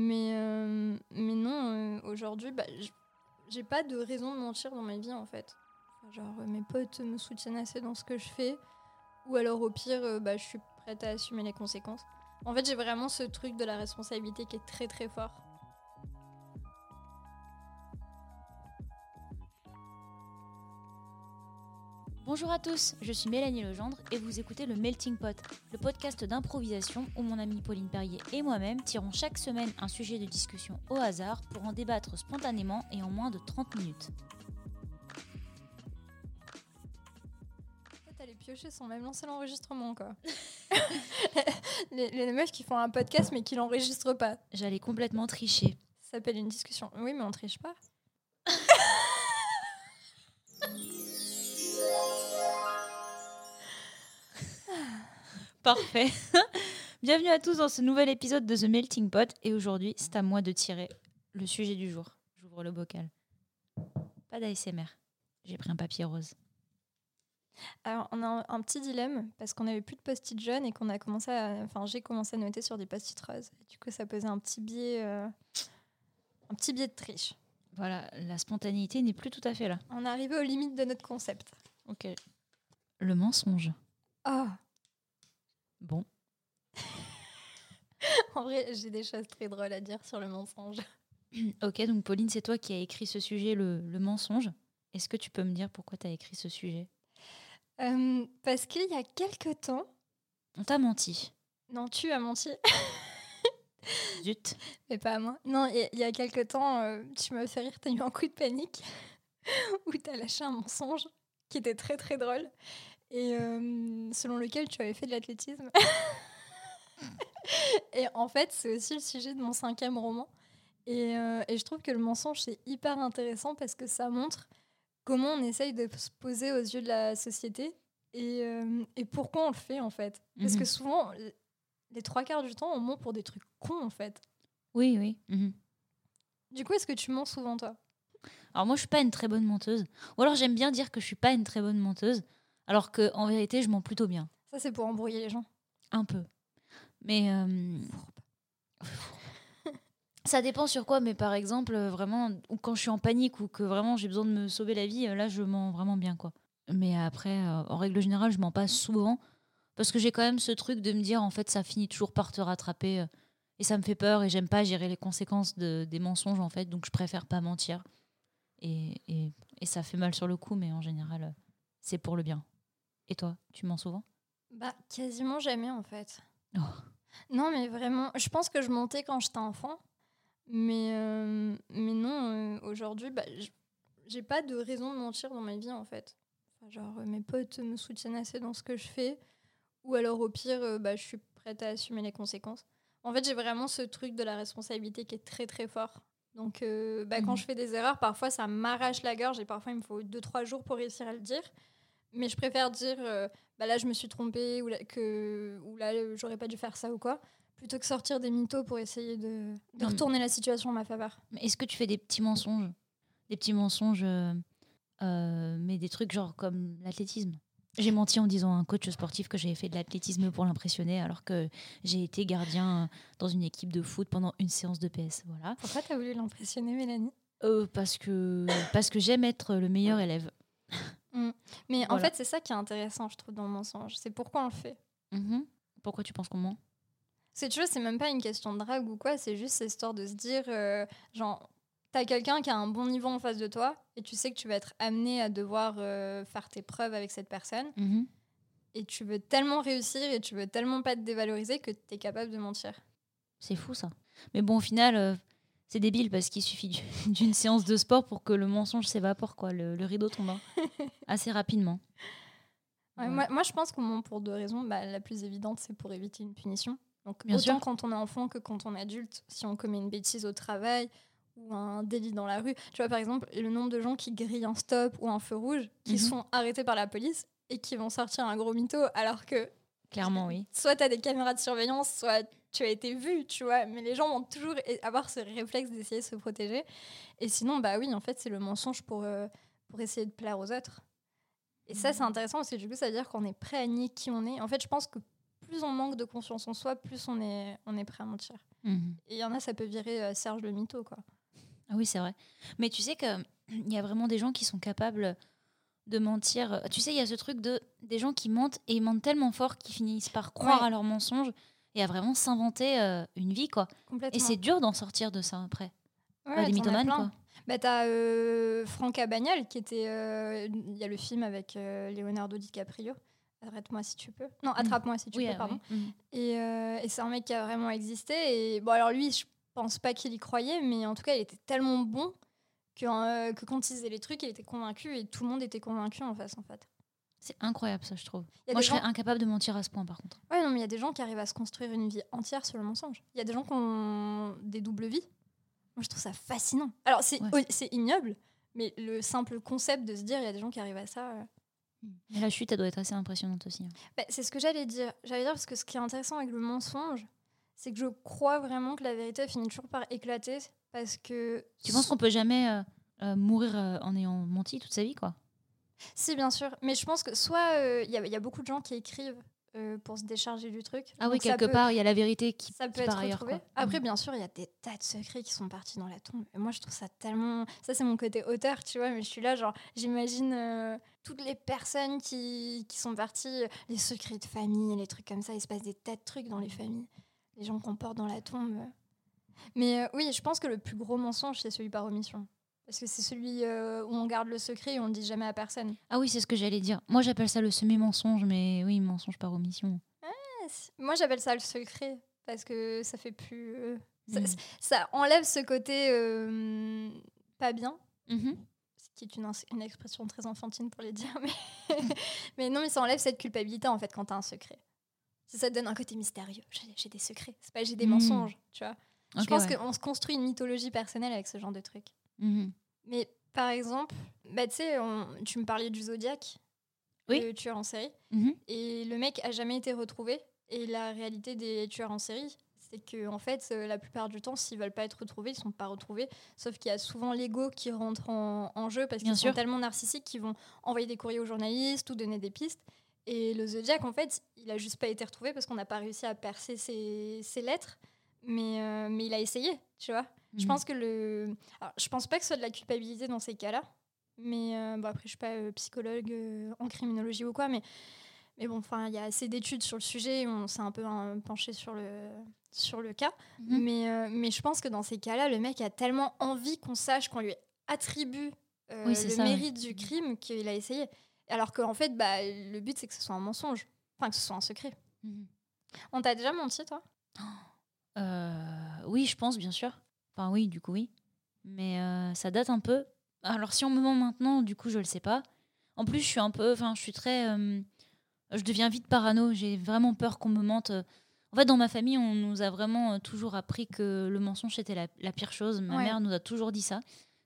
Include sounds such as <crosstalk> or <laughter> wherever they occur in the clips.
Mais, euh, mais non, euh, aujourd'hui, bah, j'ai pas de raison de mentir dans ma vie en fait. Genre, euh, mes potes me soutiennent assez dans ce que je fais. Ou alors, au pire, bah, je suis prête à assumer les conséquences. En fait, j'ai vraiment ce truc de la responsabilité qui est très très fort. Bonjour à tous, je suis Mélanie Legendre et vous écoutez le Melting Pot, le podcast d'improvisation où mon amie Pauline Perrier et moi-même tirons chaque semaine un sujet de discussion au hasard pour en débattre spontanément et en moins de 30 minutes. Aller piocher sans même lancer l'enregistrement, quoi. <laughs> les, les meufs qui font un podcast mais qui l'enregistrent pas. J'allais complètement tricher. Ça s'appelle une discussion. Oui, mais on triche pas. Parfait. <laughs> Bienvenue à tous dans ce nouvel épisode de The Melting Pot et aujourd'hui c'est à moi de tirer le sujet du jour. J'ouvre le bocal. Pas d'ASMR. J'ai pris un papier rose. Alors, on a un, un petit dilemme parce qu'on avait plus de post-it jaunes et qu'on a commencé à. Enfin, j'ai commencé à noter sur des post-it roses. Et du coup, ça posait un petit biais. euh, un petit biais de triche. Voilà, la spontanéité n'est plus tout à fait là. On est arrivé aux limites de notre concept. Ok. Le mensonge. Ah Bon, <laughs> En vrai, j'ai des choses très drôles à dire sur le mensonge. <clears throat> Ok, donc Pauline, c'est toi qui as écrit ce sujet, le, le mensonge. Est-ce que tu peux me dire pourquoi tu as écrit ce sujet? Euh, parce qu'il y a quelques temps. On t'a menti. Non, tu as menti. <laughs> Zut. Mais pas à moi. Non, il y a- quelques temps, euh, tu m'as fait rire, t'as eu un coup de panique <laughs> où t'as lâché un mensonge qui était très très drôle et euh, selon lequel tu avais fait de l'athlétisme. <laughs> et en fait, c'est aussi le sujet de mon cinquième roman. Et, euh, et je trouve que le mensonge, c'est hyper intéressant parce que ça montre comment on essaye de se poser aux yeux de la société et, euh, et pourquoi on le fait en fait. Parce Mhm. que souvent, les trois quarts du temps, on ment pour des trucs cons en fait. Oui, oui. mhm. Du coup, est-ce que tu mens souvent, toi? Alors moi, je suis pas une très bonne menteuse. Ou alors j'aime bien dire que je suis pas une très bonne menteuse, alors que en vérité, je mens plutôt bien. Ça, c'est pour embrouiller les gens. Un peu. Mais euh, <laughs> ça dépend sur quoi. Mais par exemple, euh, vraiment, ou quand je suis en panique ou que vraiment j'ai besoin de me sauver la vie, euh, là, je mens vraiment bien, quoi. Mais après, euh, en règle générale, je mens pas souvent parce que j'ai quand même ce truc de me dire, en fait, ça finit toujours par te rattraper. euh, et ça me fait peur et j'aime pas gérer les conséquences de- des mensonges, en fait. Donc, je préfère pas mentir. Et, et, et ça fait mal sur le coup, mais en général, c'est pour le bien. Et toi, tu mens souvent? Bah, quasiment jamais, en fait. Oh. Non, mais vraiment, je pense que je mentais quand j'étais enfant. Mais, euh, mais non, euh, aujourd'hui, bah, j'ai pas de raison de mentir dans ma vie, en fait. Enfin, genre, euh, mes potes me soutiennent assez dans ce que je fais. Ou alors, au pire, euh, bah, je suis prête à assumer les conséquences. En fait, j'ai vraiment ce truc de la responsabilité qui est très, très fort. Donc, bah, quand Mhm. je fais des erreurs, parfois, ça m'arrache la gorge et parfois, il me faut 2-3 jours pour réussir à le dire. Mais je préfère dire, euh, bah là, je me suis trompée ou là, que, ou là, j'aurais pas dû faire ça ou quoi, plutôt que sortir des mythos pour essayer de, retourner la situation en ma faveur. Est-ce que tu fais des petits mensonges? Des petits mensonges, euh, euh, mais des trucs genre comme l'athlétisme? J'ai menti en disant à un coach sportif que j'avais fait de l'athlétisme pour l'impressionner, alors que j'ai été gardien dans une équipe de foot pendant une séance de PS. Voilà. Pourquoi t'as voulu l'impressionner, Mélanie? Euh, parce que, parce que j'aime être le meilleur élève. Mais en fait, c'est ça qui est intéressant, je trouve, dans le mensonge. C'est pourquoi on le fait. Mhm. Pourquoi tu penses qu'on ment? C'est tu vois, c'est même pas une question de drague ou quoi, c'est juste cette histoire de se dire, euh, genre, t'as quelqu'un qui a un bon niveau en face de toi et tu sais que tu vas être amené à devoir euh, faire tes preuves avec cette personne Mhm. et tu veux tellement réussir et tu veux tellement pas te dévaloriser que t'es capable de mentir. C'est fou ça. Mais bon, au final, euh, c'est débile parce qu'il suffit du- <laughs> d'une séance de sport pour que le mensonge s'évapore, quoi. Le, le rideau tombe hein. <laughs> assez rapidement. Ouais, moi, moi, je pense qu'on pour deux raisons. Bah, la plus évidente, c'est pour éviter une punition. Donc, Bien autant sûr. quand on est enfant que quand on est adulte, si on commet une bêtise au travail ou un délit dans la rue. Tu vois, par exemple, le nombre de gens qui grillent un stop ou un feu rouge, qui Mhm. sont arrêtés par la police et qui vont sortir un gros mytho, alors que Clairement, oui. soit tu as des caméras de surveillance, soit tu as été vu, tu vois. Mais les gens vont toujours avoir ce réflexe d'essayer de se protéger. Et sinon, bah oui, en fait, c'est le mensonge pour, euh, pour essayer de plaire aux autres. Et ça, c'est intéressant parce que du coup, ça veut dire qu'on est prêt à nier qui on est. En fait, je pense que plus on manque de confiance en soi, plus on est, on est prêt à mentir. Mhm. Et il y en a, ça peut virer euh, Serge le mytho, quoi. Ah oui, c'est vrai. Mais tu sais que <clears throat> il y a vraiment des gens qui sont capables de mentir. Tu sais, il y a ce truc de des gens qui mentent et ils mentent tellement fort qu'ils finissent par croire Ouais. à leurs mensonges et à vraiment s'inventer euh, une vie, quoi. Et c'est dur d'en sortir de ça après. Ouais, Bah, des mythomanes, quoi. Bah, t'as euh, Franck Abagnale qui était. euh, Il y a le film avec euh, Leonardo DiCaprio. Arrête-moi si tu peux. Non, attrape-moi si tu oui, peux, ah pardon. oui. Et, euh, et c'est un mec qui a vraiment existé. Et bon, alors lui, je pense pas qu'il y croyait, mais en tout cas, il était tellement bon que, euh, que quand il disait les trucs, il était convaincu et tout le monde était convaincu en face, en fait. C'est incroyable, ça, je trouve. Moi, je serais incapable de mentir à ce point, par contre. Ouais, non, mais il y a des gens qui arrivent à se construire une vie entière sur le mensonge. Il y a des gens qui ont des doubles vies. Moi, je trouve ça fascinant. Alors, c'est Ouais. c'est ignoble, mais le simple concept de se dire, il y a des gens qui arrivent à ça. euh, Mais la chute, elle doit être assez impressionnante aussi. hein. Bah, c'est ce que j'allais dire. J'allais dire parce que ce qui est intéressant avec le mensonge, c'est que je crois vraiment que la vérité finit toujours par éclater parce que. Tu penses qu'on peut jamais euh, euh, mourir euh, en ayant menti toute sa vie, quoi? Si, bien sûr. Mais je pense que soit il y, a- il y a beaucoup de gens qui écrivent pour se décharger du truc. Ah oui, Donc quelque peut- part, il y a la vérité qui, Ça qui peut être part ailleurs. Après, Mhm. bien sûr, il y a des tas de secrets qui sont partis dans la tombe. Et moi, je trouve ça tellement. Ça, c'est mon côté auteur, tu vois. Mais je suis là, genre, j'imagine toutes les personnes qui, qui sont parties, les secrets de famille, les trucs comme ça. Il se passe des tas de trucs dans les familles. Les gens qu'on porte dans la tombe. Mais euh, oui, je pense que le plus gros mensonge, c'est celui par omission. Parce que c'est celui euh, où on garde le secret et on ne dit jamais à personne. Ah oui, c'est ce que j'allais dire. Moi, j'appelle ça le semi-mensonge, mais oui, mensonge par omission. Moi, j'appelle ça le secret. Parce que ça fait plus. euh, ça- Mhm. ça enlève ce côté pas bien. Ce qui est une, une expression très enfantine pour les dire, <laughs> mais, mais non, mais ça enlève cette culpabilité en fait quand t'as un secret. Ça, ça te donne un côté mystérieux. J'ai des secrets, c'est pas j'ai des Mm. mensonges, tu vois. Je pense ouais. qu'on se construit une mythologie personnelle avec ce genre de trucs. Mhm. Mais par exemple, bah, on- tu me parlais du Zodiac, Oui. le tueur en série, Mhm. et le mec a jamais été retrouvé. Et la réalité des tueurs en série, c'est que en fait, euh, la plupart du temps, s'ils veulent pas être retrouvés, ils sont pas retrouvés. Sauf qu'il y a souvent l'ego qui rentre en, en jeu parce qu'ils sont tellement narcissiques qu'ils vont envoyer des courriers aux journalistes ou donner des pistes. Et le Zodiac, en fait, il a juste pas été retrouvé parce qu'on n'a pas réussi à percer ses, ses lettres. Mais, euh, mais il a essayé, tu vois. Je Mhm. pense que le. Alors, je pense pas que ce soit de la culpabilité dans ces cas-là. Mais euh, bon, après, je suis pas euh, psychologue en criminologie ou quoi. Mais, mais bon, enfin, il y a assez d'études sur le sujet. On s'est un peu hein, penché sur le, sur le cas. Mhm. Mais, mais je pense que dans ces cas-là, le mec a tellement envie qu'on sache, qu'on lui attribue Oui, le ça, ouais. mérite du crime qu'il a essayé. Alors qu'en fait, bah, le but, c'est que ce soit un mensonge. Enfin, que ce soit un secret. Mhm. On t'a déjà menti, toi? Euh, oui, je pense, bien sûr. Enfin, oui, du coup, oui. Mais euh, ça date un peu. Alors, si on me ment maintenant, du coup, je le sais pas. En plus, je suis un peu. Enfin, je suis très. euh, je deviens vite parano. J'ai vraiment peur qu'on me mente. En fait, dans ma famille, on nous a vraiment euh, toujours appris que le mensonge, c'était la, la pire chose. Ma Ouais. mère nous a toujours dit ça.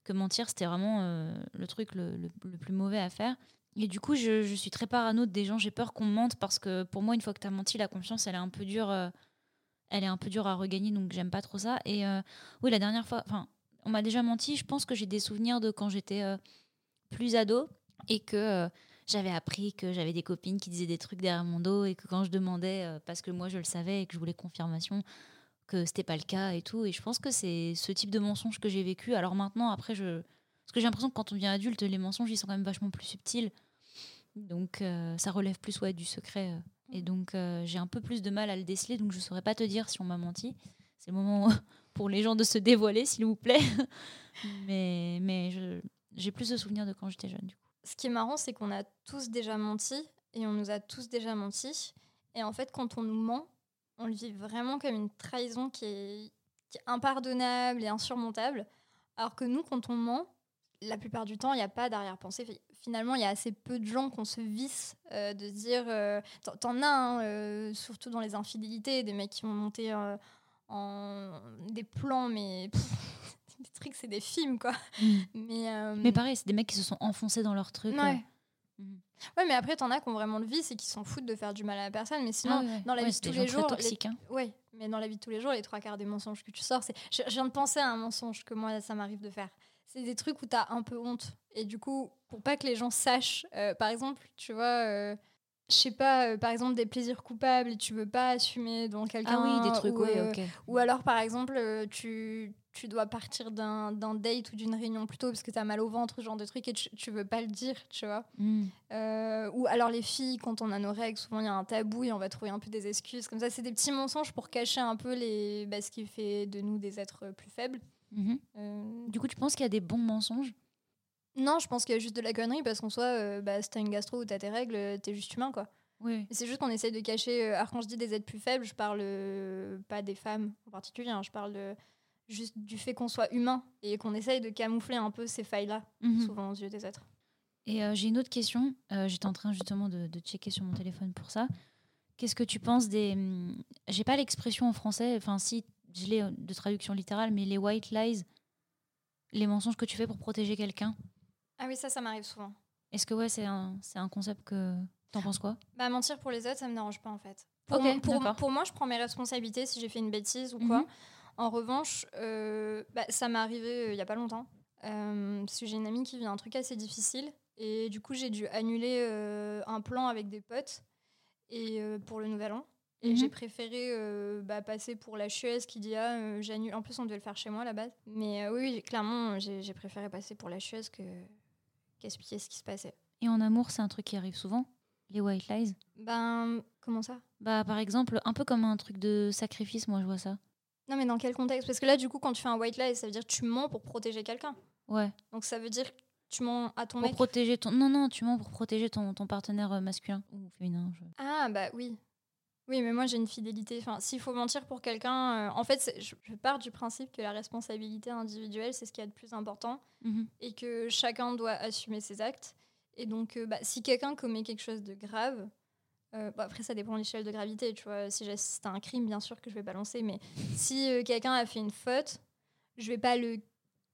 Que mentir, c'était vraiment euh, le truc le, le- le plus mauvais à faire. Et du coup, je, je suis très parano des gens. J'ai peur qu'on me mente parce que pour moi, une fois que tu as menti, la confiance, elle est un peu dure. Elle est un peu dure à regagner, donc j'aime pas trop ça. Et euh, oui, la dernière fois, enfin, on m'a déjà menti. Je pense que j'ai des souvenirs de quand j'étais euh, plus ado et que euh, j'avais appris que j'avais des copines qui disaient des trucs derrière mon dos et que quand je demandais, parce que moi je le savais et que je voulais confirmation, que c'était pas le cas et tout. Et je pense que c'est ce type de mensonge que j'ai vécu. Alors maintenant, après, je. Parce que j'ai l'impression que quand on devient adulte, les mensonges, ils sont quand même vachement plus subtils. Donc ça relève plus du secret. Et donc euh, j'ai un peu plus de mal à le déceler, donc je saurais pas te dire si on m'a menti. C'est le moment <laughs> pour les gens de se dévoiler, s'il vous plaît. <laughs> mais mais j'ai plus de souvenirs de quand j'étais jeune, du coup. Ce qui est marrant, c'est qu'on a tous déjà menti et on nous a tous déjà menti. Et en fait, quand on nous ment, on le vit vraiment comme une trahison qui est, qui est impardonnable et insurmontable. Alors que nous, quand on ment, la plupart du temps, il n'y a pas d'arrière-pensée. Fi- Finalement, il y a assez peu de gens qu'on se visse euh, de dire. euh, t'en- as, hein, euh, surtout dans les infidélités, des mecs qui vont monter euh, en des plans, mais pff, <laughs> des trucs, c'est des films, quoi. Mais, euh, Mais pareil, c'est des mecs qui se sont enfoncés dans leur truc. Ouais. Mhm. Ouais, mais après, t'en as qui ont vraiment le vice et qui s'en foutent de faire du mal à la personne. Mais sinon, Ah ouais, dans la Ouais, vie de c'est tous les gens très jours. les- hein. Ouais, mais dans la vie de tous les jours, les trois quarts des mensonges que tu sors, c'est. Je, je viens de penser à un mensonge que moi, ça m'arrive de faire. C'est des trucs où t'as un peu honte. Et du coup, pour pas que les gens sachent, euh, par exemple, tu vois, euh, je sais pas, euh, par exemple, des plaisirs coupables et tu veux pas assumer dans quelqu'un. Ah oui, des trucs, ou, oui, euh, ok. Ou alors, par exemple, tu, tu dois partir d'un d'un date ou d'une réunion plus tôt parce que tu as mal au ventre, ce genre de truc, et tu, tu veux pas le dire, tu vois. Hmm. Ou alors, les filles, quand on a nos règles, souvent il y a un tabou et on va trouver un peu des excuses. Comme ça, c'est des petits mensonges pour cacher un peu les, bah, ce qui fait de nous des êtres plus faibles. Mhm. Euh, Du coup, tu penses qu'il y a des bons mensonges? Non, je pense qu'il y a juste de la connerie parce qu'en soi, euh, bah, si t'as une gastro ou t'as tes règles, euh, t'es juste humain, quoi. Oui. C'est juste qu'on essaye de cacher. euh, alors, quand je dis des êtres plus faibles, je parle euh, pas des femmes en particulier, hein, je parle de, juste du fait qu'on soit humain et qu'on essaye de camoufler un peu ces failles-là, Mhm. souvent aux yeux des êtres. Et euh, j'ai une autre question. Euh, J'étais en train justement de, de checker sur mon téléphone pour ça. Qu'est-ce que tu penses des. hum, J'ai pas l'expression en français, enfin, si, je l'ai euh, de traduction littérale, mais les white lies, les mensonges que tu fais pour protéger quelqu'un. Ah oui, ça, ça m'arrive souvent. Est-ce que ouais, c'est un, c'est un concept que. T'en penses quoi? Bah, mentir pour les autres, ça me dérange pas en fait. Pour, moi- pour, d'accord. pour moi, je prends mes responsabilités si j'ai fait une bêtise ou quoi. Mhm. En revanche, euh, bah, ça m'est arrivé euh, il y a pas longtemps. Euh, parce que j'ai une amie qui vit un truc assez difficile. Et du coup, j'ai dû annuler euh, un plan avec des potes et, euh, pour le nouvel an. Et Mhm. j'ai préféré euh, bah, passer pour la chieuse qui dit Ah, euh, j'annule. En plus, on devait le faire chez moi à la base. Mais euh, oui, clairement, j'ai préféré passer pour la chieuse que qu'expliquer ce qui se passait. Et en amour, c'est un truc qui arrive souvent Les white lies? Ben, comment ça? Bah, par exemple, un peu comme un truc de sacrifice, moi, je vois ça. Non, mais dans quel contexte? Parce que là, du coup, quand tu fais un white lie, ça veut dire que tu mens pour protéger quelqu'un. Ouais. Donc ça veut dire que tu mens à ton Pour mec. protéger ton. Non, non, tu mens pour protéger ton, ton partenaire euh, masculin ou féminin. je- Ah, bah oui. Oui, mais moi j'ai une fidélité. Enfin, s'il faut mentir pour quelqu'un, euh, en fait, je, je pars du principe que la responsabilité individuelle, c'est ce qu'il y a de plus important Mhm. et que chacun doit assumer ses actes. Et donc, euh, bah, si quelqu'un commet quelque chose de grave, euh, bon, après ça dépend de l'échelle de gravité, tu vois. Si j'assiste à un crime, bien sûr que je vais balancer, mais si quelqu'un a fait une faute, je vais pas le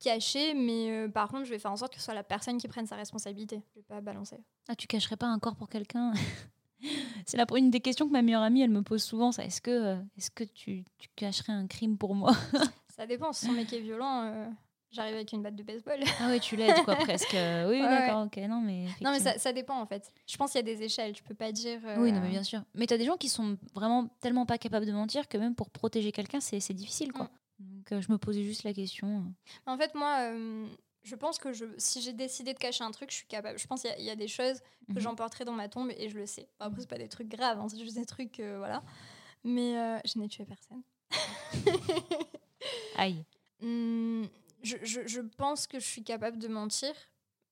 cacher, mais par contre, je vais faire en sorte que ce soit la personne qui prenne sa responsabilité. Je vais pas balancer. Ah, tu cacherais pas un corps pour quelqu'un? <laughs> C'est la une des questions que ma meilleure amie elle me pose souvent. Ça, est-ce que, euh, est-ce que tu, tu cacherais un crime pour moi <laughs> Ça dépend. Si son mec est violent, euh, j'arrive avec une batte de baseball. Ah ouais, tu l'aides quoi <laughs> presque. Euh, Oui, Ouais, d'accord, ok, non mais. non, mais ça, ça dépend en fait. Je pense qu'il y a des échelles. Tu peux pas dire. euh, Oui, non mais bien sûr. Mais t'as des gens qui sont vraiment tellement pas capables de mentir que même pour protéger quelqu'un, c'est c'est difficile quoi. Donc euh, je me posais juste la question. En fait, moi, je pense que je, si j'ai décidé de cacher un truc, je suis capable. Je pense qu'il y a- il y, a des choses que Mhm. j'emporterai dans ma tombe et je le sais. Après, c'est pas des trucs graves, hein, c'est juste des trucs. euh, voilà. Mais euh, je n'ai tué personne. <laughs> Aïe. Hmm, je, je- je pense que je suis capable de mentir,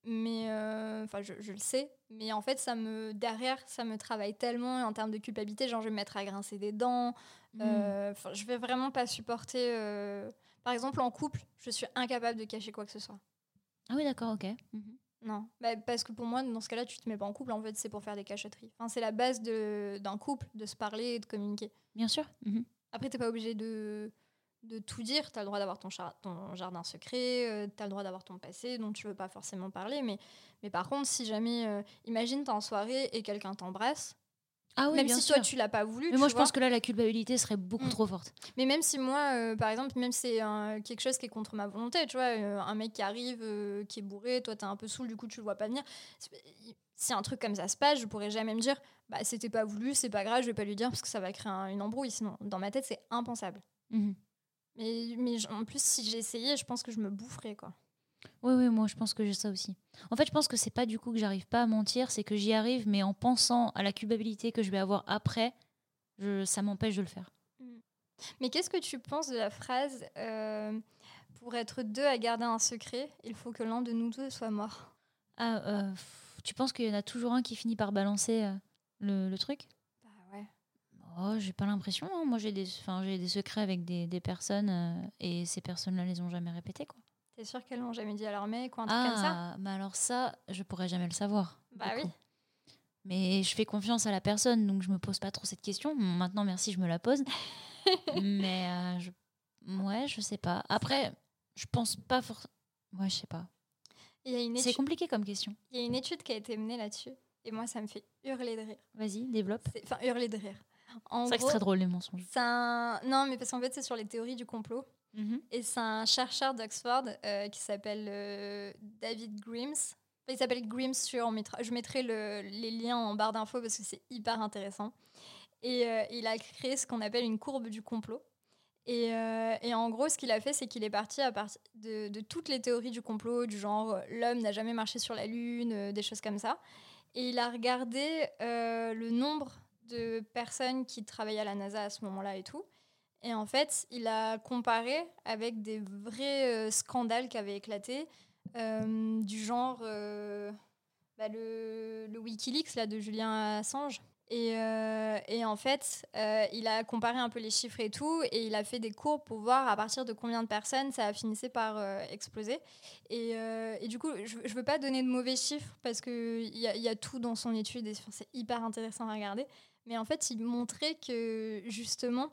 mais euh, enfin, je, je le sais. Mais en fait, ça me derrière, ça me travaille tellement en termes de culpabilité. Genre, je vais me mettre à grincer des dents. Mm. euh, 'fin, je vais vraiment pas supporter. Par exemple, en couple, je suis incapable de cacher quoi que ce soit. Ah oui, d'accord, ok. Mhm. Non, Bah, parce que pour moi, dans ce cas-là, tu te mets pas en couple. En fait, c'est pour faire des cachotteries. Enfin, c'est la base de- d'un couple, de se parler et de communiquer. Bien sûr. Mhm. Après, t'es pas obligé de, de tout dire. Tu as le droit d'avoir ton, char- ton jardin secret, tu as le droit d'avoir ton passé dont tu veux pas forcément parler. Mais, mais par contre, si jamais, euh, imagine, t'es en soirée et quelqu'un t'embrasse, Ah oui, même si sûr. toi, tu l'as pas voulu. Mais moi, je vois. pense que là, la culpabilité serait beaucoup Mm. trop forte. Mais même si moi, euh, par exemple, même si c'est quelque chose qui est contre ma volonté, tu vois, euh, un mec qui arrive, euh, qui est bourré, toi, t'es un peu saoul, du coup, tu le vois pas venir. Si un truc comme ça se passe, je pourrais jamais me dire, bah, c'était pas voulu, c'est pas grave, je vais pas lui dire parce que ça va créer un- une embrouille. Sinon, dans ma tête, c'est impensable. Mhm. Mais, mais en plus, si j'essayais, je pense que je me boufferais, quoi. Oui, oui, moi, je pense que j'ai ça aussi. En fait, je pense que c'est pas du coup que j'arrive pas à mentir, c'est que j'y arrive, mais en pensant à la culpabilité que je vais avoir après, je, ça m'empêche de le faire. Mais qu'est-ce que tu penses de la phrase euh, Pour être deux à garder un secret, il faut que l'un de nous deux soit mort? Ah, euh, tu penses qu'il y en a toujours un qui finit par balancer euh, le, le truc? Bah ouais. Oh, j'ai pas l'impression. hein. Moi, j'ai des, des secrets avec des, des personnes et ces personnes-là les ont jamais répétés, quoi. T'es sûr qu'elles l'ont jamais dit à leur mec ou un truc comme ça Ah, mais alors ça, je pourrais jamais le savoir. Bah oui. coup. Mais je fais confiance à la personne, donc je me pose pas trop cette question. Maintenant, merci, je me la pose. <laughs> mais euh, je... ouais, je sais pas. Après, je pense pas forcément. Ouais, je sais pas. C'est compliqué comme question. Il y a une étude qui a été menée là-dessus, et moi, ça me fait hurler de rire. Vas-y, développe. Enfin, hurler de rire. C'est vrai que c'est très drôle les mensonges. un... Non, mais parce qu'en fait, c'est sur les théories du complot. Et c'est un chercheur d'Oxford euh, qui s'appelle euh, David Grims. Il s'appelle Grims sur. Je mettrai le, les liens en barre d'infos parce que c'est hyper intéressant. Et euh, il a créé ce qu'on appelle une courbe du complot. Et, en gros, ce qu'il a fait, c'est qu'il est parti à partir de, de, toutes les théories du complot, du genre l'homme n'a jamais marché sur la Lune, des choses comme ça. Et il a regardé le nombre de personnes qui travaillaient à la NASA à ce moment-là et tout. Et en fait, il a comparé avec des vrais scandales qui avaient éclaté, du genre bah, le, le, Wikileaks là, de Julien Assange. Et, euh, et, en fait, euh, il a comparé un peu les chiffres et tout, et il a fait des cours pour voir à partir de combien de personnes ça a finissé par euh, exploser. Et, et, du coup, je ne veux pas donner de mauvais chiffres parce qu'il y, y, a tout dans son étude et c'est hyper intéressant à regarder. Mais en fait, il montrait que justement,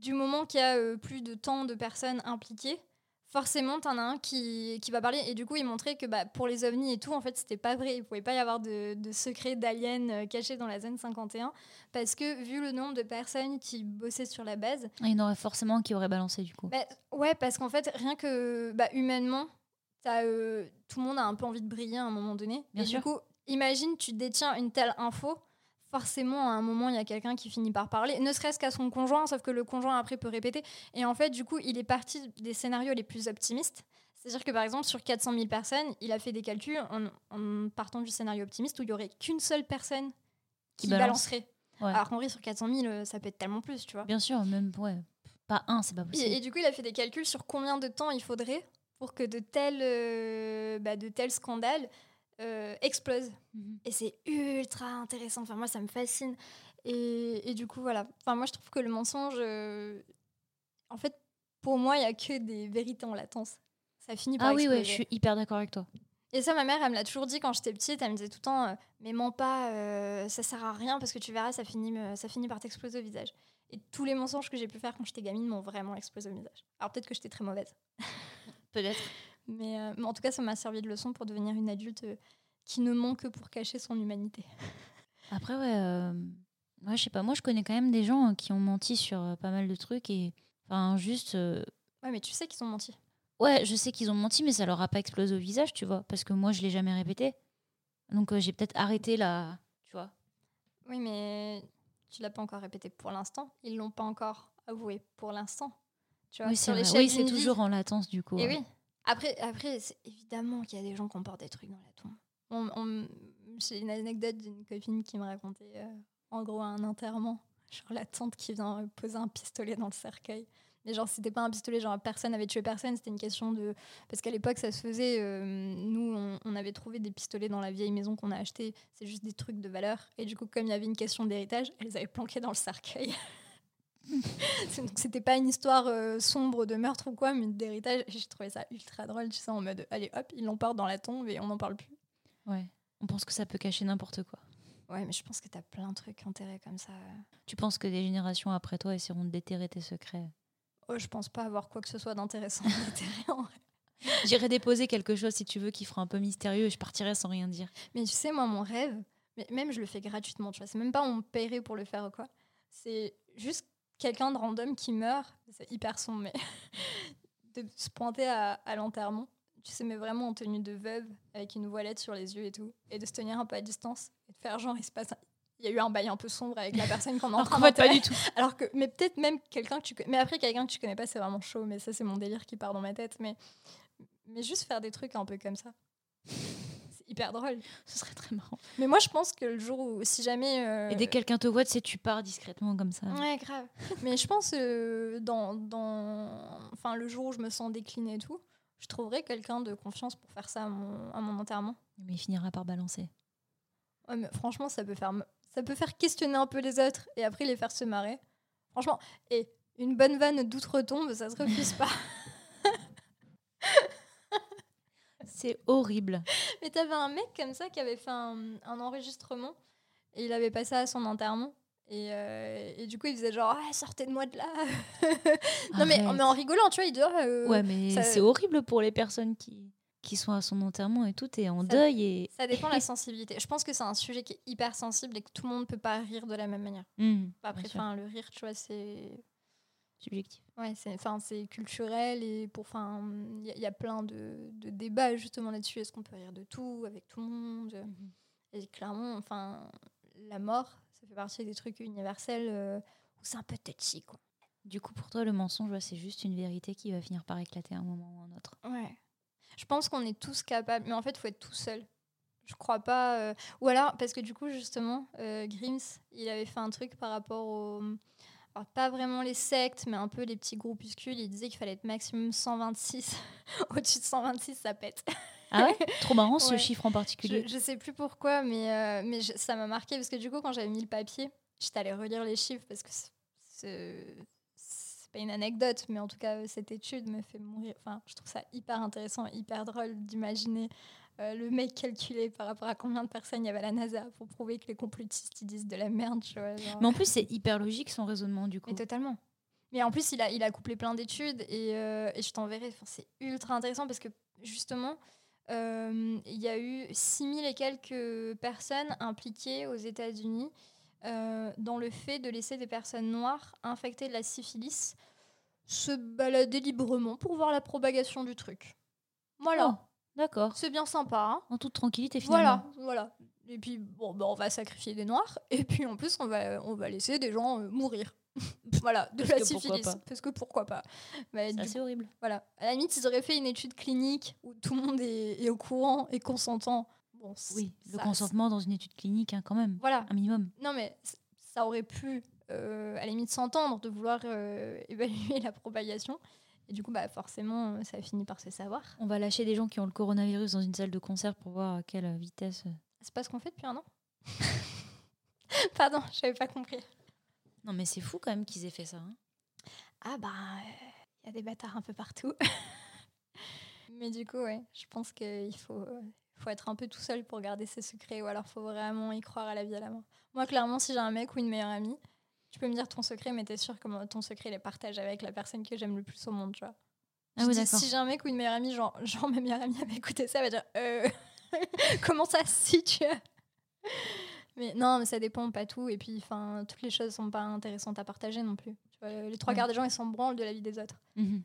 du moment qu'il y a plus de tant de personnes impliquées, forcément, t'en as un qui, qui, va parler. Et du coup, il montrait que bah, pour les ovnis et tout, en fait, c'était pas vrai. Il pouvait pas y avoir de, de secrets d'aliens euh, cachés dans la zone 51. Parce que, vu le nombre de personnes qui bossaient sur la base. Il y en aurait forcément qui auraient balancé, du coup. Bah, ouais, parce qu'en fait, rien que bah, humainement, as, euh, tout le monde a un peu envie de briller à un moment donné. Bien et sûr. du coup, imagine, tu détiens une telle info forcément, à un moment, il y a quelqu'un qui finit par parler, ne serait-ce qu'à son conjoint, sauf que le conjoint après peut répéter. Et en fait, du coup, il est parti des scénarios les plus optimistes. C'est-à-dire que par exemple, sur 400 000 personnes, il a fait des calculs en, partant du scénario optimiste où il n'y aurait qu'une seule personne qui, balancerait. Alors qu'en vrai, sur 400 000, euh, ça peut être tellement plus, tu vois. Bien sûr, même, ouais. Pas un, c'est pas possible. Et, du coup, il a fait des calculs sur combien de temps il faudrait pour que de tels, euh, bah, de tels scandales euh, explose. Mhm. Et c'est ultra intéressant. Enfin, moi, ça me fascine. Et, et, du coup, voilà. Enfin, moi, je trouve que le mensonge, euh, en fait, pour moi, il n'y a que des vérités en latence. Ça finit par Ah oui, oui, je suis hyper d'accord avec toi. Et ça, ma mère, elle me l'a toujours dit quand j'étais petite. Elle me disait tout le temps, euh, mais mens pas, ça sert à rien parce que tu verras, ça finit, ça finit par t'exploser au visage. Et tous les mensonges que j'ai pu faire quand j'étais gamine m'ont vraiment explosé au visage. Alors peut-être que j'étais très mauvaise. Peut-être. Mais, mais, en tout cas, ça m'a servi de leçon pour devenir une adulte qui ne ment que pour cacher son humanité. <laughs> Après, ouais, euh, je sais pas, moi je connais quand même des gens qui ont menti sur euh, pas mal de trucs et enfin juste. Euh, ouais, mais tu sais qu'ils ont menti. Ouais, je sais qu'ils ont menti, mais ça leur a pas explosé au visage, tu vois, parce que moi je l'ai jamais répété. Donc j'ai peut-être arrêté là, tu vois. Oui, mais tu l'as pas encore répété pour l'instant. Ils l'ont pas encore avoué pour l'instant. Tu vois, oui, c'est oui, c'est toujours en latence du coup. Et oui. Après, après évidemment qu'il y a des gens qui emportent des trucs dans la tombe. On, J'ai une anecdote d'une copine qui me racontait euh, en gros un enterrement. Genre la tante qui vient poser un pistolet dans le cercueil. Mais genre, c'était pas un pistolet, genre personne avait tué personne, c'était une question de. Parce qu'à l'époque, ça se faisait. Euh, nous, on, on, avait trouvé des pistolets dans la vieille maison qu'on a acheté. C'est juste des trucs de valeur. Et du coup, comme il y avait une question d'héritage, elles avaient planqué dans le cercueil. <laughs> <laughs> c'était pas une histoire euh, sombre de meurtre ou quoi, mais d'héritage. J'ai trouvé ça ultra drôle, tu sais, en mode allez hop, ils l'emportent dans la tombe et on n'en parle plus. Ouais, on pense que ça peut cacher n'importe quoi. Ouais, mais je pense que t'as plein de trucs enterrés comme ça. Tu penses que des générations après toi essaieront de déterrer tes secrets? Oh, je pense pas avoir quoi que ce soit d'intéressant à déterrer en vrai. <laughs> J'irai déposer quelque chose si tu veux qui fera un peu mystérieux et je partirai sans rien dire. Mais tu sais, moi, mon rêve, même je le fais gratuitement, tu vois, c'est même pas on me paierait pour le faire ou quoi. C'est juste quelqu'un de random qui meurt, c'est hyper sombre, mais <laughs> de se pointer à, à l'enterrement tu sais, mais vraiment en tenue de veuve, avec une voilette sur les yeux et tout, et de se tenir un peu à distance, et de faire genre, il se passe. Il y a eu un bail un peu sombre avec la personne qu'on a en train pas du tout. <laughs> Alors que, mais peut-être même quelqu'un que tu connais. Mais après, quelqu'un que tu connais pas, c'est vraiment chaud, mais ça, c'est mon délire qui part dans ma tête. Mais, mais juste faire des trucs un peu comme ça. Hyper drôle. Ce serait très marrant. Mais moi, je pense que le jour où, si jamais. Euh, et dès que quelqu'un te voit, tu sais, tu pars discrètement comme ça. Ouais, grave. <laughs> mais je pense, euh, dans, dans. Enfin, le jour où je me sens déclinée et tout, je trouverais quelqu'un de confiance pour faire ça à mon, à mon enterrement. Mais il finira par balancer. Ouais, mais franchement, ça peut, faire, ça peut faire questionner un peu les autres et après les faire se marrer. Franchement, et une bonne vanne d'outre-tombe, ça se refuse pas. <laughs> C'est horrible. <laughs> Mais t'avais un mec comme ça qui avait fait un, un enregistrement et il avait passé à son enterrement. Et, euh, et, du coup, il faisait genre, ah, sortez-moi de là. <laughs> non, mais, mais, en rigolant, tu vois, il dit, euh, ouais, mais c'est horrible pour les personnes qui, qui sont à son enterrement et tout, et en deuil. Et... Ça dépend de la <laughs> sensibilité. Je pense que c'est un sujet qui est hyper sensible et que tout le monde ne peut pas rire de la même manière. Mmh, Après, enfin, le rire, tu vois, c'est. Subjectif. Ouais, c'est enfin c'est culturel et pour enfin il y, a- il y a plein de, de débats justement là-dessus. Est-ce qu'on peut rire de tout avec tout le monde? Mhm. Et clairement, enfin la mort, ça fait partie des trucs universels euh, où c'est un peu touchy quoi. Du coup, pour toi, le mensonge, c'est juste une vérité qui va finir par éclater à un moment ou un autre. Ouais. Je pense qu'on est tous capables, mais en fait, il faut être tout seul. Je crois pas. euh, Ou alors, parce que du coup, justement, euh, Grims, il avait fait un truc par rapport au. Alors, pas vraiment les sectes, mais un peu les petits groupuscules. Il disait qu'il fallait être maximum 126. <laughs> Au-dessus de 126, ça pète. Ah ouais? <laughs> Trop marrant ce Ouais. chiffre en particulier. Je, je sais plus pourquoi, mais, euh, mais je- ça m'a marqué parce que du coup, quand j'avais mis le papier, j'étais allée relire les chiffres parce que c'est pas une anecdote, mais en tout cas, cette étude me fait mourir. Enfin, je trouve ça hyper intéressant, hyper drôle d'imaginer euh, le mec calculé par rapport à combien de personnes il y avait à la NASA pour prouver que les complotistes ils disent de la merde. Tu vois, genre. Mais en plus, c'est hyper logique son raisonnement du coup. Mais totalement. Mais en plus, il a, il a couplé plein d'études et, euh, et je t'enverrai. Enfin, c'est ultra intéressant parce que justement, euh, il y a eu 6000 et quelques personnes impliquées aux États-Unis euh, dans le fait de laisser des personnes noires infectées de la syphilis se balader librement pour voir la propagation du truc. Voilà, Oh, D'accord. c'est bien sympa. hein. En toute tranquillité finalement. Voilà, voilà. Et puis, bon, bah, on va sacrifier des noirs. <laughs> Et puis, en plus, on va, on va laisser des gens euh, mourir. <laughs> voilà, de Parce la syphilis. Parce que pourquoi pas Bah, C'est horrible. voilà. À la limite, ils auraient fait une étude clinique où tout le monde est, est au courant et consentant. Bon, Oui, le consentement dans une étude clinique, hein, quand même. Voilà. Un minimum. Non, mais ça aurait pu, euh, à la limite, s'entendre de vouloir euh, <laughs> évaluer la propagation. Et du coup, bah, forcément, euh, ça a fini par se savoir. On va lâcher des gens qui ont le coronavirus dans une salle de concert pour voir à quelle vitesse. euh. C'est pas ce qu'on fait depuis un an <laughs> Pardon, j'avais pas compris. Non, mais c'est fou quand même qu'ils aient fait ça. hein. Ah bah, il y a des bâtards un peu partout. <laughs> Mais du coup, ouais, je pense qu'il faut, euh, faut être un peu tout seul pour garder ses secrets ou alors faut vraiment y croire à la vie à la mort. Moi, clairement, si j'ai un mec ou une meilleure amie, tu peux me dire ton secret, mais t'es sûr que ton secret, il est partagé avec la personne que j'aime le plus au monde, tu vois. Ah oui, dis, si j'ai un mec ou une meilleure amie, genre, <laughs> genre ma meilleure amie va écouter ça, elle va dire euh, <laughs> Comment ça, si tu as Mais non, mais ça dépend, pas tout. Et puis, enfin, toutes les choses sont pas intéressantes à partager non plus. Tu vois, les trois Ouais. quarts des gens, ils s'en branlent de la vie des autres. Mhm.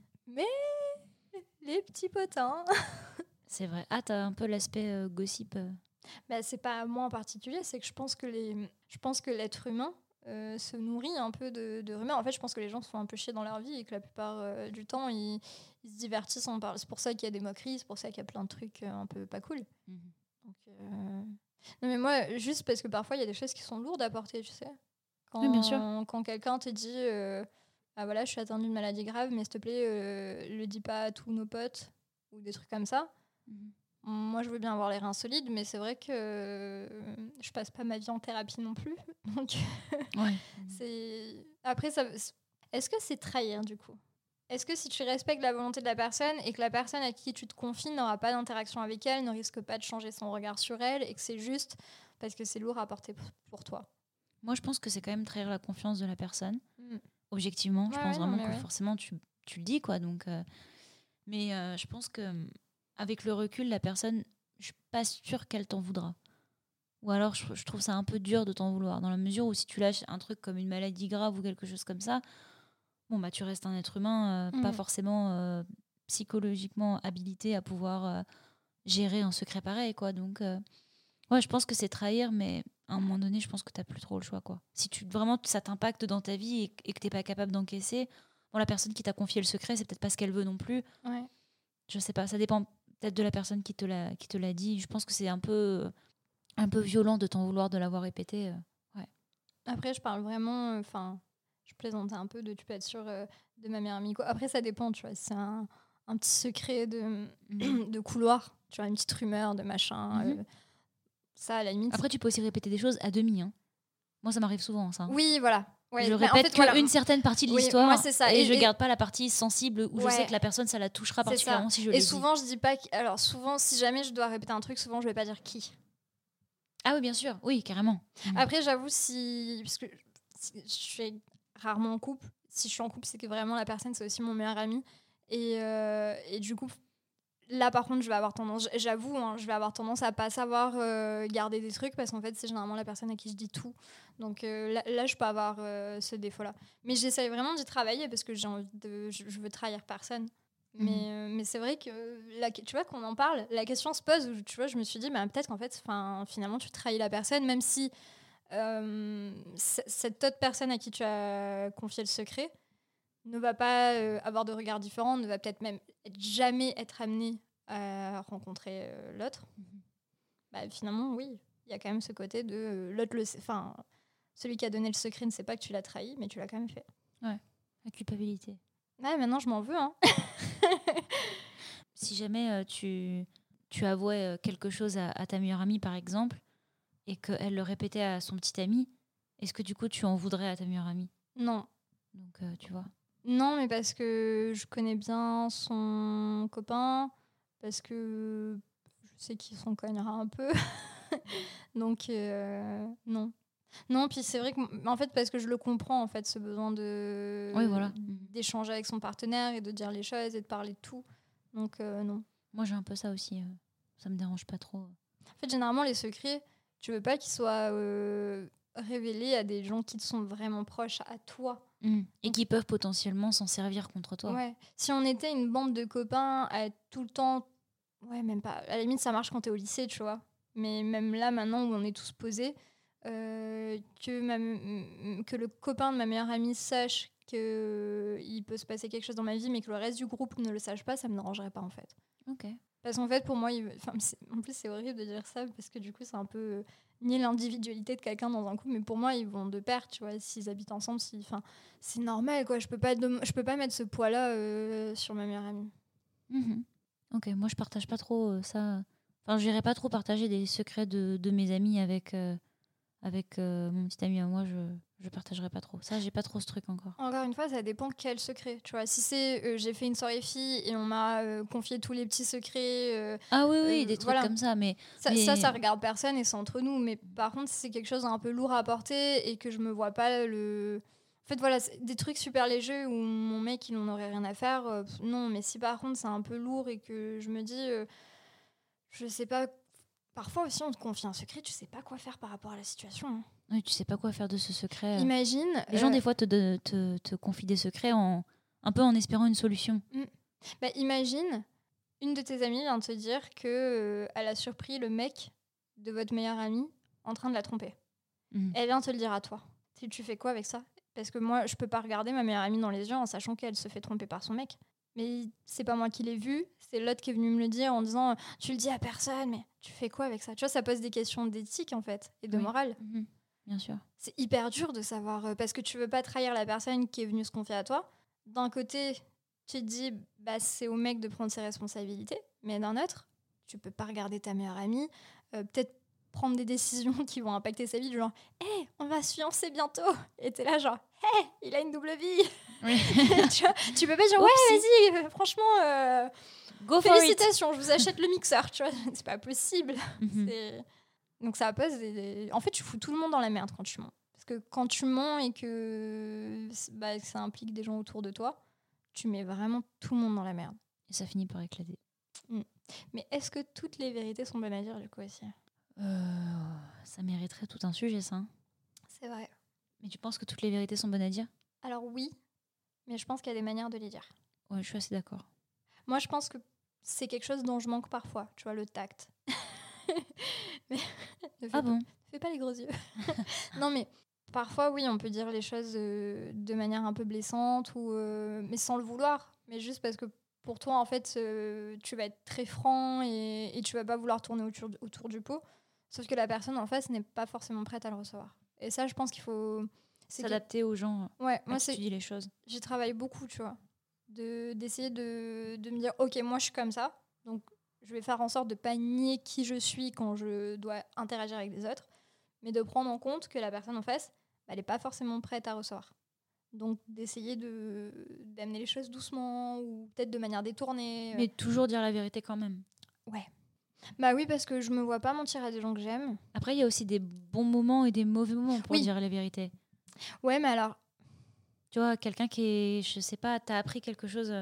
Les petits potins. <laughs> C'est vrai. Ah, t'as un peu l'aspect euh, gossip. euh. bah, c'est pas moi en particulier, c'est que je pense que les, je pense que l'être humain euh, se nourrit un peu de, de rumeurs. En fait, je pense que les gens se font un peu chier dans leur vie et que la plupart euh, du temps, ils, ils se divertissent en. C'est pour ça qu'il y a des moqueries, c'est pour ça qu'il y a plein de trucs euh, un peu pas cool. Mhm. Donc, euh, Non, mais moi, juste parce que parfois, il y a des choses qui sont lourdes à porter, tu sais. Quand, Oui, bien sûr. Quand quelqu'un te dit Ah voilà, je suis atteinte d'une maladie grave, mais s'il te plaît, le dis pas à tous nos potes ou des trucs comme ça. Mhm. Moi, je veux bien avoir les reins solides, mais c'est vrai que euh, je passe pas ma vie en thérapie non plus. <laughs> Donc, Ouais. c'est. Après, ça... est-ce que c'est trahir du coup? Est-ce que si tu respectes la volonté de la personne et que la personne à qui tu te confies n'aura pas d'interaction avec elle, ne risque pas de changer son regard sur elle et que c'est juste parce que c'est lourd à porter pour- toi? Moi, je pense que c'est quand même trahir la confiance de la personne. Mm. Objectivement, je pense ouais, vraiment que forcément, tu, tu le dis, quoi. Donc, euh, Mais euh, je pense que avec le recul, la personne, je suis pas sûre qu'elle t'en voudra. Ou alors, je, je trouve ça un peu dur de t'en vouloir, dans la mesure où si tu lâches un truc comme une maladie grave ou quelque chose comme ça, bon, bah, tu restes un être humain, euh, pas Mhm. forcément euh, psychologiquement habilité à pouvoir euh, gérer un secret pareil, quoi. Donc, ouais, je pense que c'est trahir, mais à un moment donné, je pense que t'as plus trop le choix, quoi. Si tu vraiment ça t'impacte dans ta vie et, et que t'es pas capable d'encaisser, bon, la personne qui t'a confié le secret, c'est peut-être pas ce qu'elle veut non plus. Ouais. Je sais pas, ça dépend peut-être de la personne qui te l'a qui te l'a dit. Je pense que c'est un peu un peu violent de t'en vouloir de l'avoir répété. euh. Après, je parle vraiment. Enfin, je plaisantais un peu de tu peux être sûr euh, de ma meilleure amie. Après, ça dépend, tu vois. C'est un, un petit secret de, <clears throat> de couloir, tu vois, une petite rumeur de machin. Mhm. euh, ça, à la limite. Après, tu peux aussi répéter des choses à demi. hein. Moi, ça m'arrive souvent, ça. oui, voilà. Ouais, je bah, en répète voilà. qu'une certaine partie de Oui, l'histoire et, Et- je garde pas la partie sensible où je sais que la personne ça la touchera particulièrement si je Et dit. souvent, je dis pas. que- Alors, souvent, si jamais je dois répéter un truc, souvent, je vais pas dire qui. Ah oui, bien sûr, oui, carrément. Mhm. Après, j'avoue, si. Parce que si- je suis rarement en couple. Si je suis en couple, c'est que vraiment la personne, c'est aussi mon meilleur ami. Et, euh, et du coup, là, par contre, je vais avoir tendance, j'avoue, hein, je vais avoir tendance à pas savoir euh, garder des trucs parce qu'en fait, c'est généralement la personne à qui je dis tout. Donc euh, là, là, je peux avoir euh, ce défaut-là. Mais j'essaye vraiment d'y travailler parce que j'ai envie de, je, je veux trahir personne. Mhm. Mais, mais c'est vrai que, la, tu vois, qu'on en parle, la question se pose où, tu vois, je me suis dit, bah, peut-être qu'en fait, 'fin, finalement, tu trahis la personne, même si cette autre personne à qui tu as confié le secret ne va pas euh, avoir de regard différent, ne va peut-être même être- jamais être amené à rencontrer euh, l'autre. Bah, finalement, oui, il y a quand même ce côté de euh, l'autre le sait- enfin, celui qui a donné le secret ne sait pas que tu l'as trahi, mais tu l'as quand même fait. La culpabilité. Ouais, maintenant je m'en veux, hein. <laughs> Si jamais tu, tu avouais quelque chose à, à ta meilleure amie, par exemple, et qu'elle le répétait à son petit ami, est-ce que du coup tu en voudrais à ta meilleure amie? Non, Donc, euh, tu vois. Non, mais parce que je connais bien son copain, parce que je sais qu'il s'en cognera un peu. <laughs> Donc, euh, non. Non, puis c'est vrai que, en fait, parce que je le comprends, en fait, ce besoin de Oui, voilà. D'échanger avec son partenaire et de dire les choses et de parler de tout. Donc, euh, non. Moi, j'ai un peu ça aussi. euh, ça me dérange pas trop. En fait, généralement, les secrets, tu veux pas qu'ils soient euh, révélés à des gens qui te sont vraiment proches à toi. Et qui peuvent potentiellement s'en servir contre toi. Ouais. Si on était une bande de copains à être tout le temps. Ouais, même pas. À la limite, ça marche quand t'es au lycée, tu vois. Mais même là, maintenant où on est tous posés, euh, que, ma que le copain de ma meilleure amie sache qu'il peut se passer quelque chose dans ma vie, mais que le reste du groupe ne le sache pas, ça me dérangerait pas en fait. Ok. Parce qu'en fait, pour moi, il- enfin, en plus, c'est horrible de dire ça parce que du coup, c'est un peu nier l'individualité de quelqu'un dans un couple. Mais pour moi, ils vont de pair, tu vois. S'ils habitent ensemble, enfin, c'est normal, quoi. Je peux pas, peux pas mettre ce poids-là euh, sur ma meilleure amie. Mhm. Ok, moi je partage pas trop euh, ça. Enfin, j'irai pas trop partager des secrets de, de mes amis avec, euh, avec mon petit ami à moi. Je, je partagerai pas trop. Ça, j'ai pas trop ce truc encore. Encore une fois, ça dépend quel secret. Tu vois, si c'est euh, j'ai fait une soirée fille et on m'a euh, confié tous les petits secrets, euh, Ah oui, oui, des trucs voilà. comme ça. Mais ça, Mais- ça, ça regarde personne et c'est entre nous. Mais par contre, si c'est quelque chose d'un peu lourd à porter et que je me vois pas le. En fait, voilà, des trucs super légers où mon mec, il en aurait rien à faire. non, mais si par contre c'est un peu lourd et que je me dis, je sais pas. Parfois aussi, on te confie un secret, tu sais pas quoi faire par rapport à la situation. hein. Oui, tu sais pas quoi faire de ce secret. Imagine. Les gens, euh, des fois, te, de- te, te confient des secrets en, un peu en espérant une solution. Bah, imagine, une de tes amies vient te dire que euh, elle a surpris le mec de votre meilleure amie en train de la tromper. Mhm. Elle vient te le dire à toi. Tu, tu fais quoi avec ça? Parce que moi, je peux pas regarder ma meilleure amie dans les yeux en sachant qu'elle se fait tromper par son mec. Mais c'est pas moi qui l'ai vu, c'est l'autre qui est venu me le dire en disant tu le dis à personne, mais tu fais quoi avec ça? Tu vois, ça pose des questions d'éthique en fait et de Oui. morale. Mhm. Bien sûr. C'est hyper dur de savoir euh, parce que tu veux pas trahir la personne qui est venue se confier à toi. D'un côté, tu te dis bah c'est au mec de prendre ses responsabilités, mais d'un autre, tu peux pas regarder ta meilleure amie, euh, peut-être prendre des décisions <laughs> qui vont impacter sa vie, du genre hé, on va se fiancer bientôt, et t'es là genre hé, il a une double vie. <laughs> Oui. <laughs> tu, vois, tu peux pas dire ouais vas-y, euh, franchement euh, Go for it. félicitations, je vous achète le mixeur, tu vois, c'est pas possible. C'est- Donc ça pose des- En fait, tu fous tout le monde dans la merde quand tu mens. Parce que quand tu mens et que bah, ça implique des gens autour de toi, tu mets vraiment tout le monde dans la merde. Et ça finit par éclater. Mais est-ce que toutes les vérités sont bonnes à dire du coup aussi? Euh, ça mériterait tout un sujet, ça. hein. C'est vrai. Mais tu penses que toutes les vérités sont bonnes à dire? Alors oui, mais je pense qu'il y a des manières de les dire. Ouais, je suis assez d'accord. Moi, je pense que c'est quelque chose dont je manque parfois, tu vois, le tact. <laughs> Mais <laughs> ne fais Ah pas- bon Fais pas les gros yeux. <laughs> non, mais parfois, oui, on peut dire les choses euh, de manière un peu blessante, ou, euh, mais sans le vouloir. Mais juste parce que pour toi, en fait, euh, tu vas être très franc et, et tu vas pas vouloir tourner autour, autour du pot. Sauf que la personne en face n'est pas forcément prête à le recevoir. Et ça, je pense qu'il faut. S'adapter aux gens Ouais, à moi, c'est tu dis les choses. j'y travaille beaucoup, tu vois. De, d'essayer de, de me dire, ok, moi je suis comme ça, donc je vais faire en sorte de pas nier qui je suis quand je dois interagir avec les autres, mais de prendre en compte que la personne en face, elle n'est pas forcément prête à recevoir. Donc d'essayer de, d'amener les choses doucement ou peut-être de manière détournée. Mais toujours dire la vérité quand même. Bah oui, parce que je me vois pas mentir à des gens que j'aime. Après, il y a aussi des bons moments et des mauvais moments pour Oui. dire la vérité. Ouais, mais alors, Tu vois, quelqu'un qui est, je sais pas, t'as appris quelque chose.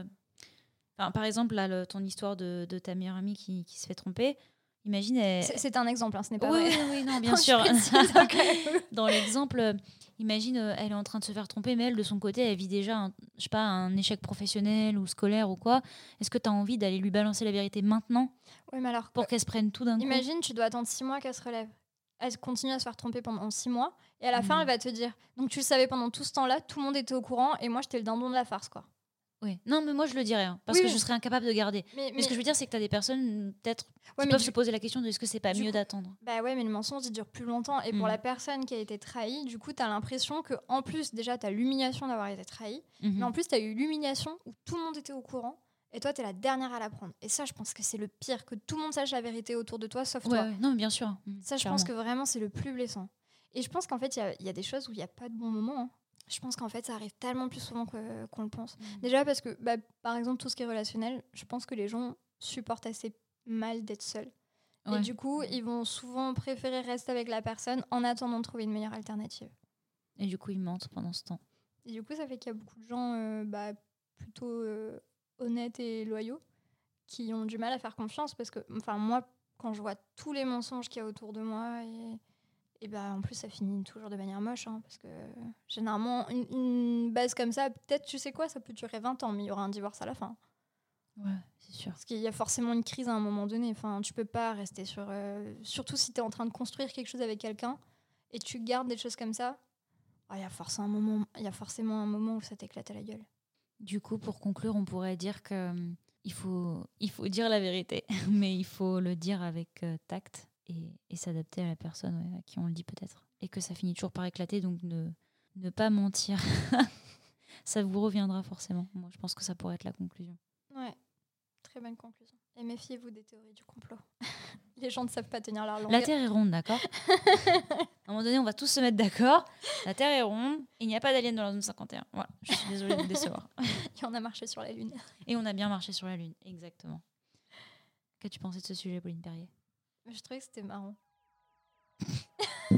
Enfin, par exemple, là, le- ton histoire de, de ta meilleure amie qui, qui se fait tromper, imagine. Elle... C'est un exemple, hein, ce n'est pas oui, vrai. oui, oui, non, <laughs> bien sûr. précise où. <laughs> Dans l'exemple, imagine, euh, elle est en train de se faire tromper, mais elle, de son côté, elle vit déjà, un, je sais pas, un échec professionnel ou scolaire ou quoi. Est-ce que tu as envie d'aller lui balancer la vérité maintenant Oui, mais alors, pour qu'elle se prenne tout d'un coup? imagine, tu dois attendre six mois qu'elle se relève. Elle continue à se faire tromper pendant six mois. Et à la fin, Mhm. elle va te dire Donc, tu le savais pendant tout ce temps-là, tout le monde était au courant, et moi, j'étais le dindon de la farce, quoi. Oui. Non, mais moi, je le dirais, hein, parce Oui, que oui. je serais incapable de garder. Mais, Mais, ce que je veux dire, c'est que tu as des personnes, peut-être, qui ouais, mais peuvent du- se poser la question de est-ce que c'est pas du mieux d'attendre? Bah ouais, mais le mensonge, il dure plus longtemps. Et pour Mm. la personne qui a été trahie, du coup, t'as l'impression que en plus, déjà, t'as l'humiliation d'avoir été trahie. Mhm. Mais en plus, t'as eu l'humiliation où tout le monde était au courant. Et toi, t'es la dernière à l'apprendre. Et ça, je pense que c'est le pire, que tout le monde sache la vérité autour de toi, sauf Ouais, toi. ouais. Non, bien sûr. Mhm, Ça, je clairement. pense que vraiment, c'est le plus blessant. Et je pense qu'en fait, il y a- il y, a des choses où il n'y a pas de bon moment. hein. Je pense qu'en fait, ça arrive tellement plus souvent que- qu'on le pense. Mhm. Déjà parce que, bah, par exemple, tout ce qui est relationnel, je pense que les gens supportent assez mal d'être seuls. Ouais. Et du coup, ils vont souvent préférer rester avec la personne en attendant de trouver une meilleure alternative. Et du coup, ils mentent pendant ce temps. Et du coup, ça fait qu'il y a beaucoup de gens euh, bah, plutôt euh, honnêtes et loyaux qui ont du mal à faire confiance parce que, enfin, moi, quand je vois tous les mensonges qu'il y a autour de moi, et, et bah, en plus, ça finit toujours de manière moche hein, parce que généralement, une, une base comme ça, peut-être, tu sais quoi, ça peut durer 20 ans, mais il y aura un divorce à la fin. Ouais, c'est sûr. Parce qu'il y a forcément une crise à un moment donné. Enfin, tu peux pas rester sur. euh, surtout si tu es en train de construire quelque chose avec quelqu'un et tu gardes des choses comme ça. ah, Il y, a forcément un moment- y a forcément un moment où ça t'éclate à la gueule. Du coup, pour conclure, on pourrait dire que hum, il faut, il faut dire la vérité, <laughs> mais il faut le dire avec euh, tact et, et s'adapter à la personne ouais, à qui on le dit peut-être. Et que ça finit toujours par éclater, donc ne, ne pas mentir. <laughs> ça vous reviendra forcément. Moi, je pense que ça pourrait être la conclusion. Ouais, très bonne conclusion. Et méfiez-vous des théories du complot. <laughs> Les gens ne savent pas tenir leur langue. La Terre est ronde, d'accord <laughs> À un moment donné, on va tous se mettre d'accord. La Terre est ronde et il n'y a pas d'alien dans la zone 51. Voilà, je suis désolée de vous décevoir. Et on a marché sur la Lune. Et on a bien marché sur la Lune, exactement. Qu'as-tu pensé de ce sujet, Pauline Perrier? Je trouvais que c'était marrant. <laughs> Il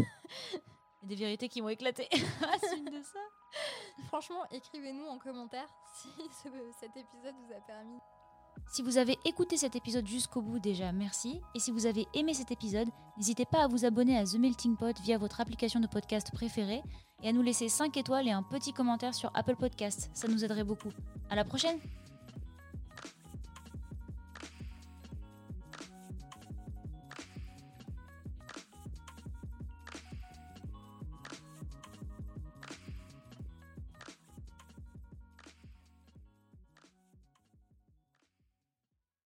y a des vérités qui vont éclater <laughs> à suite de ça. Franchement, écrivez-nous en commentaire <laughs> si ce- cet épisode vous a permis. Si vous avez écouté cet épisode jusqu'au bout, déjà merci. Et si vous avez aimé cet épisode, n'hésitez pas à vous abonner à The Melting Pot via votre application de podcast préférée et à nous laisser 5 étoiles et un petit commentaire sur Apple Podcast. Ça nous aiderait beaucoup. À la prochaine!